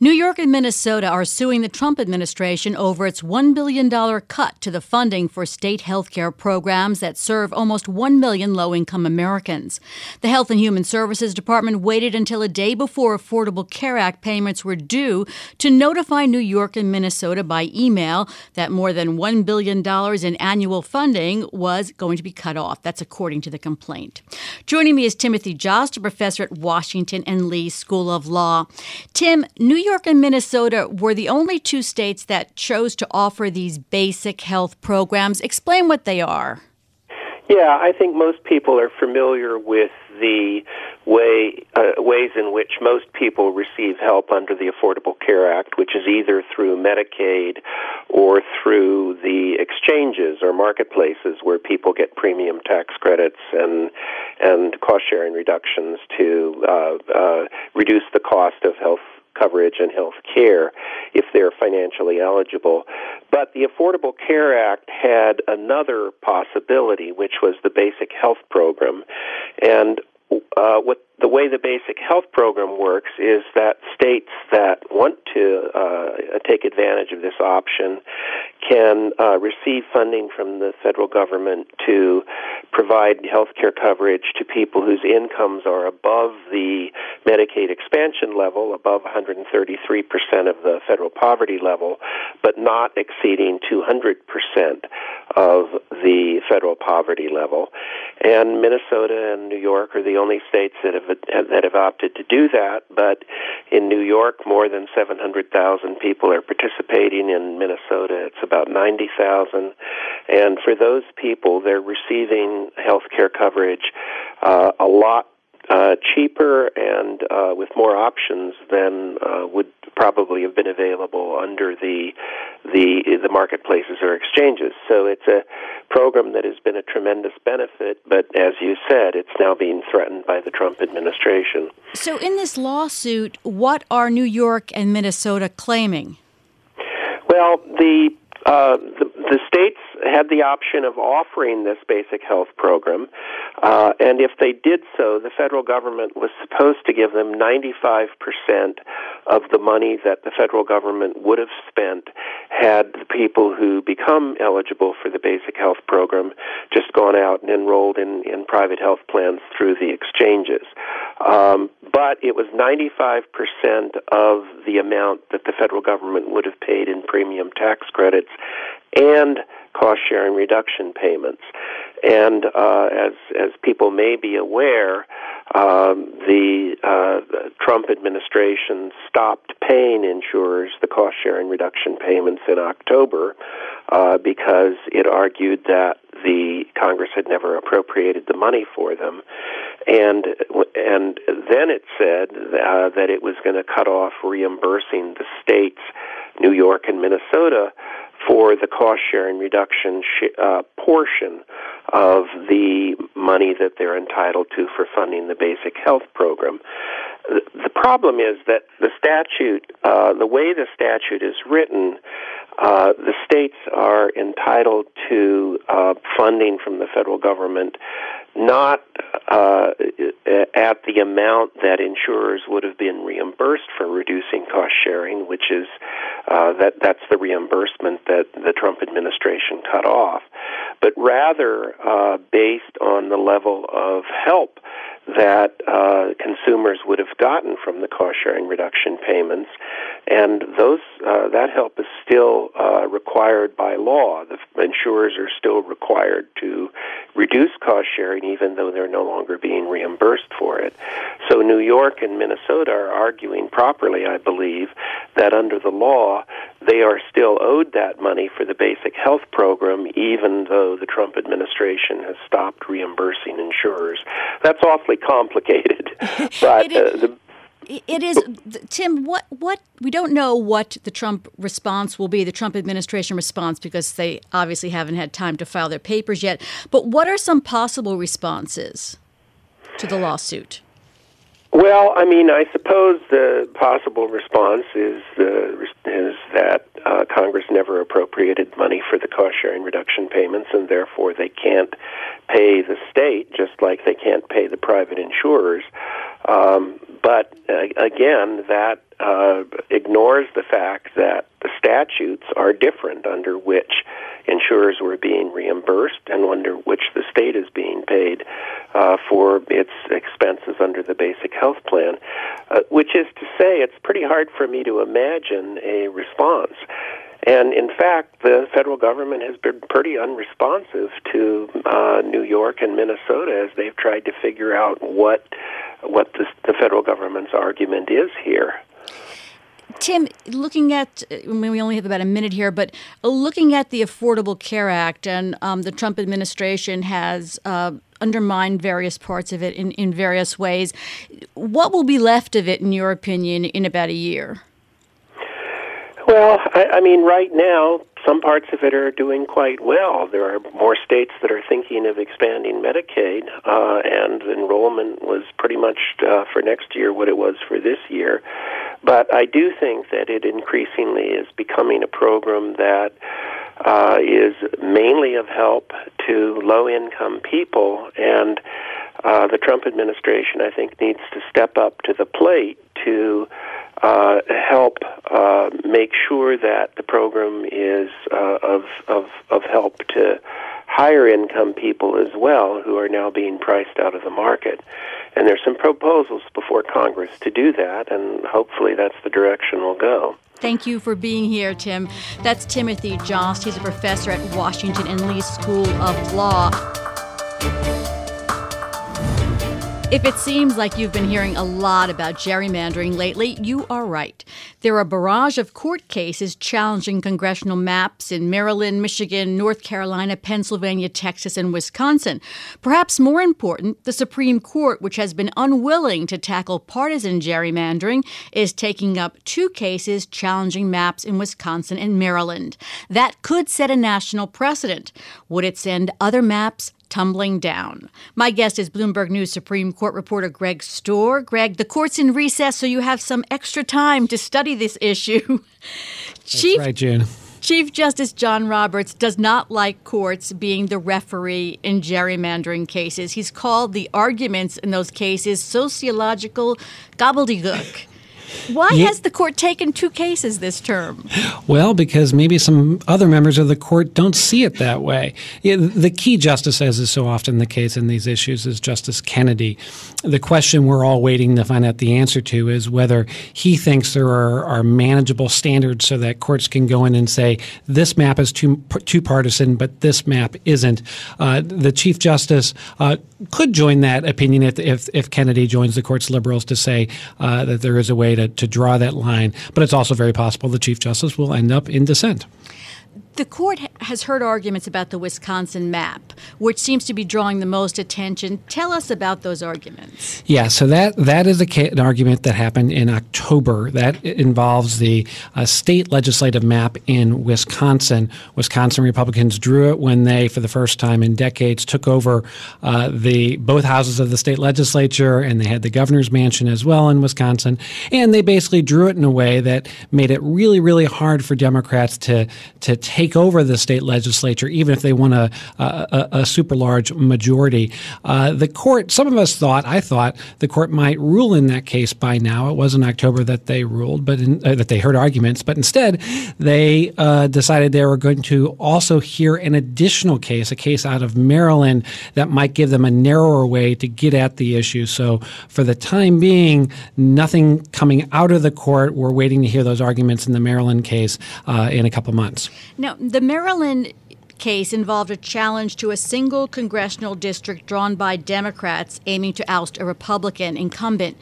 New York and Minnesota are suing the Trump administration over its $1 billion cut to the funding for state health care programs that serve almost 1 million low income Americans. The Health and Human Services Department waited until a day before Affordable Care Act payments were due to notify New York and Minnesota by email that more than $1 billion in annual funding was going to be cut off. That's according to the complaint. Joining me is Timothy Jost, a professor at Washington and Lee School of Law. Tim, New York York and Minnesota were the only two states that chose to offer these basic health programs. Explain what they are. Yeah, I think most people are familiar with the way uh, ways in which most people receive help under the Affordable Care Act, which is either through Medicaid or through the exchanges or marketplaces where people get premium tax credits and and cost sharing reductions to uh, uh, reduce the cost of health coverage and health care if they're financially eligible. But the Affordable Care Act had another possibility, which was the basic health program. And uh, what the way the basic health program works is that states that want to uh, take advantage of this option can uh, receive funding from the federal government to provide health care coverage to people whose incomes are above the Medicaid expansion level, above 133% of the federal poverty level, but not exceeding 200% of the federal poverty level. And Minnesota and New York are the only states that have that have opted to do that. But in New York, more than 700,000 people are participating. In Minnesota, it's about 90,000. And for those people, they're receiving health care coverage uh, a lot uh, cheaper and uh, with more options than uh, would probably have been available under the the the marketplaces or exchanges. So it's a program that has been a tremendous benefit, but as you said, it's now being threatened by the Trump administration. So in this lawsuit, what are New York and Minnesota claiming? Well, the uh, the, the states had the option of offering this basic health program, uh, and if they did so, the federal government was supposed to give them 95% of the money that the federal government would have spent had the people who become eligible for the basic health program just gone out and enrolled in, in private health plans through the exchanges. Um, but it was 95% of the amount that the federal government would have paid in premium tax credits and cost sharing reduction payments. And uh, as as people may be aware, um, the, uh, the Trump administration stopped paying insurers the cost sharing reduction payments in October uh, because it argued that the Congress had never appropriated the money for them, and and then it said uh, that it was going to cut off reimbursing the states, New York and Minnesota, for the cost sharing reduction sh- uh, portion of the money that they're entitled to for funding the basic health program. The problem is that the statute, uh, the way the statute is written, uh, the states are entitled to uh, funding from the federal government not uh, at the amount that insurers would have been reimbursed for reducing cost sharing, which is uh, that that's the reimbursement that the Trump administration cut off, but rather uh, based on the level of help that consumers would have gotten from the cost sharing reduction payments, and those uh, that help is still uh, required by law. The insurers are still required to reduce cost sharing, even though they're no longer being reimbursed for it. So New York and Minnesota are arguing properly, I believe, that under the law they are still owed that money for the basic health program, even though the Trump administration has stopped reimbursing insurers. That's awfully complicated, but uh, the it is Tim. What what we don't know what the Trump response will be, the Trump administration response, because they obviously haven't had time to file their papers yet. But what are some possible responses to the lawsuit? Well, I mean, I suppose the possible response is uh, is that uh, Congress never appropriated money for the cost sharing reduction payments, and therefore they can't pay the state, just like they can't pay the private insurers. Um, but uh, again, that uh, ignores the fact that the statutes are different under which insurers were being reimbursed and under which the state is being paid uh, for its expenses under the basic health plan, uh, which is to say, it's pretty hard for me to imagine a response. And in fact, the federal government has been pretty unresponsive to uh, New York and Minnesota as they've tried to figure out what what the, the federal government's argument is here. Tim, looking at, I mean, we only have about a minute here, but looking at the Affordable Care Act, and um, the Trump administration has uh, undermined various parts of it in, in various ways. What will be left of it, in your opinion, in about a year? Well, I, I mean, right now, some parts of it are doing quite well. There are more states that are thinking of expanding Medicaid, uh, and enrollment was pretty much uh, for next year what it was for this year. But I do think that it increasingly is becoming a program that uh, is mainly of help to low income people, and uh, the Trump administration, I think, needs to step up to the plate to uh, help uh, make sure that the program is uh, of, of, of help to higher income people as well who are now being priced out of the market. And there's some proposals before Congress to do that, and hopefully that's the direction we'll go. Thank you for being here, Tim. That's Timothy Jost. He's a professor at Washington and Lee School of Law. If it seems like you've been hearing a lot about gerrymandering lately, you are right. There are a barrage of court cases challenging congressional maps in Maryland, Michigan, North Carolina, Pennsylvania, Texas, and Wisconsin. Perhaps more important, the Supreme Court, which has been unwilling to tackle partisan gerrymandering, is taking up two cases challenging maps in Wisconsin and Maryland. That could set a national precedent. Would it send other maps tumbling down. My guest is Bloomberg News Supreme Court reporter Greg Stohr. Greg, the court's in recess, so you have some extra time to study this issue. Chief, right, June. Chief Justice John Roberts does not like courts being the referee in gerrymandering cases. He's called the arguments in those cases sociological gobbledygook. Why yeah. has the court taken two cases this term? Well, because maybe some other members of the court don't see it that way. The key justice, as is so often the case in these issues, is Justice Kennedy. The question we're all waiting to find out the answer to is whether he thinks there are, are manageable standards so that courts can go in and say this map is too too partisan, but this map isn't. Uh, the Chief Justice uh, could join that opinion if, if, if Kennedy joins the court's liberals to say uh, that there is a way to, to draw that line. But it's also very possible the Chief Justice will end up in dissent. The court has heard arguments about the Wisconsin map, which seems to be drawing the most attention. Tell us about those arguments. Yeah, so that that is a, an argument that happened in October. That involves the uh, state legislative map in Wisconsin. Wisconsin Republicans drew it when they, for the first time in decades, took over uh, the both houses of the state legislature, and they had the governor's mansion as well in Wisconsin. And they basically drew it in a way that made it really, really hard for Democrats to to take take over the state legislature, even if they won a, a, a super large majority. Uh, the court, some of us thought, I thought, the court might rule in that case by now. It was in October that they ruled, but in, uh, that they heard arguments, but instead they uh, decided they were going to also hear an additional case, a case out of Maryland that might give them a narrower way to get at the issue. So for the time being, nothing coming out of the court. We're waiting to hear those arguments in the Maryland case uh, in a couple months. Now, the Maryland case involved a challenge to a single congressional district drawn by Democrats aiming to oust a Republican incumbent.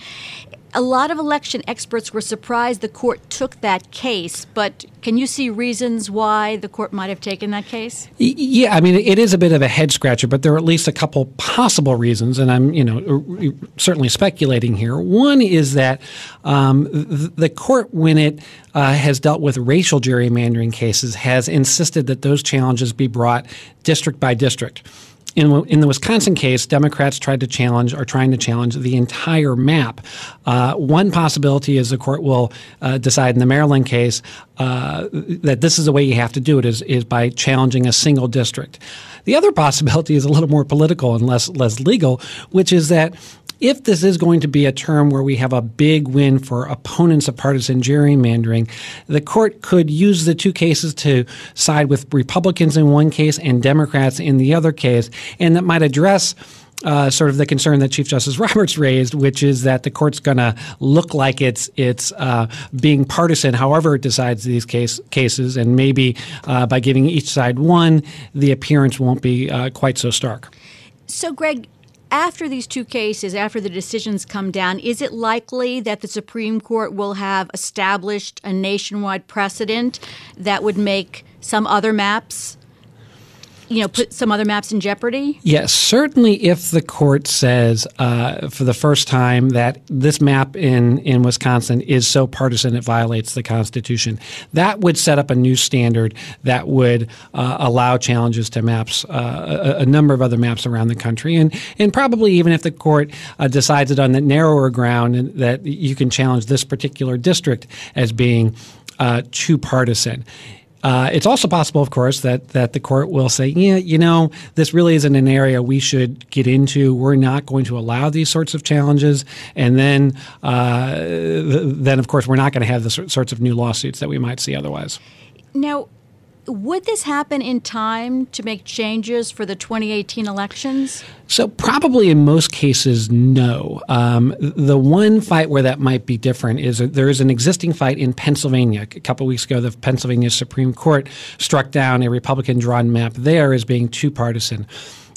A lot of election experts were surprised the court took that case, but can you see reasons why the court might have taken that case? Yeah, I mean, it is a bit of a head scratcher, but there are at least a couple possible reasons, and I'm, you know, certainly speculating here. One is that um, the court, when it uh, has dealt with racial gerrymandering cases, has insisted that those challenges be brought district by district. In, in the Wisconsin case, Democrats tried to challenge, are trying to challenge the entire map. Uh, one possibility is the court will uh, decide in the Maryland case uh, that this is the way you have to do it is, is by challenging a single district. The other possibility is a little more political and less less legal, which is that if this is going to be a term where we have a big win for opponents of partisan gerrymandering, the court could use the two cases to side with Republicans in one case and Democrats in the other case, and that might address. Uh, sort of the concern that Chief Justice Roberts raised, which is that the court's going to look like it's it's uh, being partisan, however it decides these case, cases, and maybe uh, by giving each side one, the appearance won't be uh, quite so stark. So, Greg, after these two cases, after the decisions come down, is it likely that the Supreme Court will have established a nationwide precedent that would make some other maps you know, put some other maps in jeopardy? Yes, certainly if the court says uh, for the first time that this map in, in Wisconsin is so partisan it violates the Constitution, that would set up a new standard that would uh, allow challenges to maps, uh, a, a, number of other maps around the country. And, and probably even if the court uh, decides it on the narrower ground that you can challenge this particular district as being uh, too partisan. Uh, it's also possible, of course, that that the court will say, yeah, you know, this really isn't an area we should get into. We're not going to allow these sorts of challenges, and then uh, then of course we're not going to have the sorts of new lawsuits that we might see otherwise. Now, would this happen in time to make changes for the 2018 elections? So, probably in most cases, no. Um, the one fight where that might be different is there is an existing fight in Pennsylvania. A couple weeks ago, the Pennsylvania Supreme Court struck down a Republican drawn map there as being too partisan.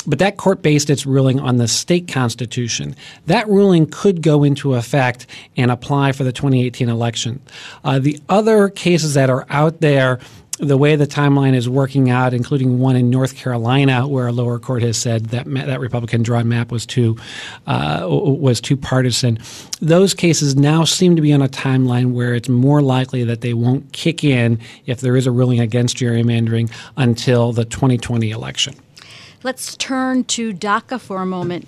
But that court based its ruling on the state constitution. That ruling could go into effect and apply for the 2018 election. Uh, the other cases that are out there the way the timeline is working out, including one in North Carolina, where a lower court has said that ma- that Republican drawn map was too uh, was too partisan. Those cases now seem to be on a timeline where it's more likely that they won't kick in if there is a ruling against gerrymandering until the 2020 election. Let's turn to DACA for a moment.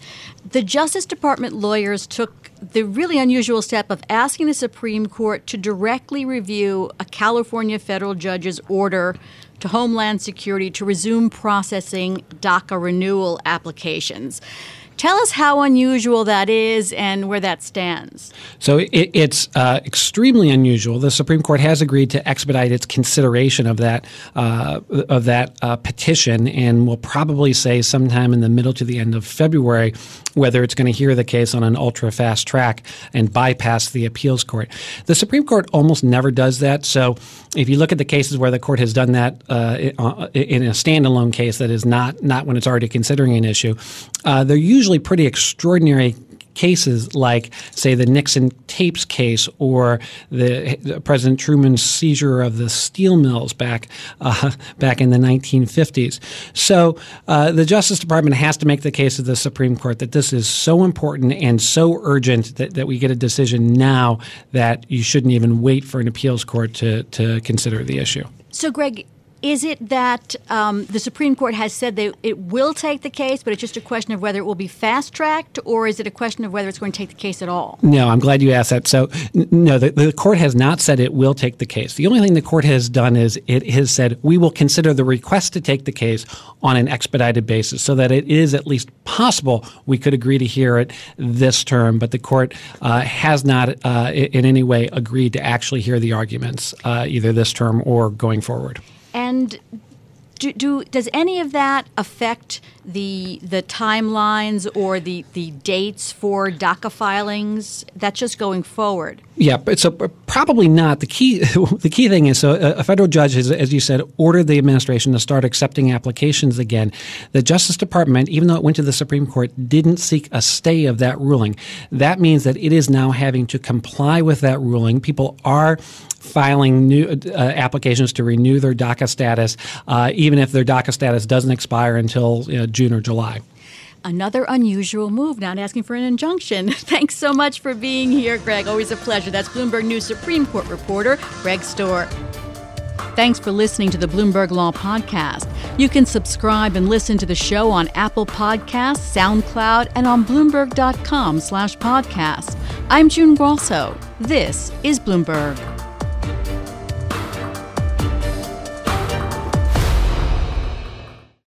The Justice Department lawyers took the really unusual step of asking the Supreme Court to directly review a California federal judge's order to Homeland Security to resume processing DACA renewal applications. Tell us how unusual that is and where that stands. So it, it's uh, extremely unusual. The Supreme Court has agreed to expedite its consideration of that uh, of that uh, petition, and will probably say sometime in the middle to the end of February whether it's going to hear the case on an ultra fast track and bypass the appeals court. The Supreme Court almost never does that. So if you look at the cases where the court has done that uh, in a standalone case that is not not when it's already considering an issue, uh, they're usually pretty extraordinary cases like, say, the Nixon tapes case or the President Truman's seizure of the steel mills back uh, back in the 1950s. So uh, the Justice Department has to make the case to the Supreme Court that this is so important and so urgent that, that we get a decision now that you shouldn't even wait for an appeals court to, to consider the issue. So, Greg, is it that um, the Supreme Court has said that it will take the case, but it's just a question of whether it will be fast tracked, or is it a question of whether it's going to take the case at all? No, I'm glad you asked that. So, n- no, the, the court has not said it will take the case. The only thing the court has done is it has said we will consider the request to take the case on an expedited basis so that it is at least possible we could agree to hear it this term, but the court uh, has not uh, in any way agreed to actually hear the arguments uh, either this term or going forward. And do, do, does any of that affect the the timelines or the, the dates for DACA filings? That's just going forward. Yeah, so probably not. The key the key thing is so a, a federal judge has, as you said, ordered the administration to start accepting applications again. The Justice Department, even though it went to the Supreme Court, didn't seek a stay of that ruling. That means that it is now having to comply with that ruling. People are filing new uh, applications to renew their DACA status, uh, even if their DACA status doesn't expire until you know, June or July. Another unusual move, not asking for an injunction. Thanks so much for being here, Greg. Always a pleasure. That's Bloomberg News Supreme Court reporter Greg Stohr. Thanks for listening to the Bloomberg Law Podcast. You can subscribe and listen to the show on Apple Podcasts, SoundCloud, and on Bloomberg.com slash podcast. I'm June Grosso. This is Bloomberg.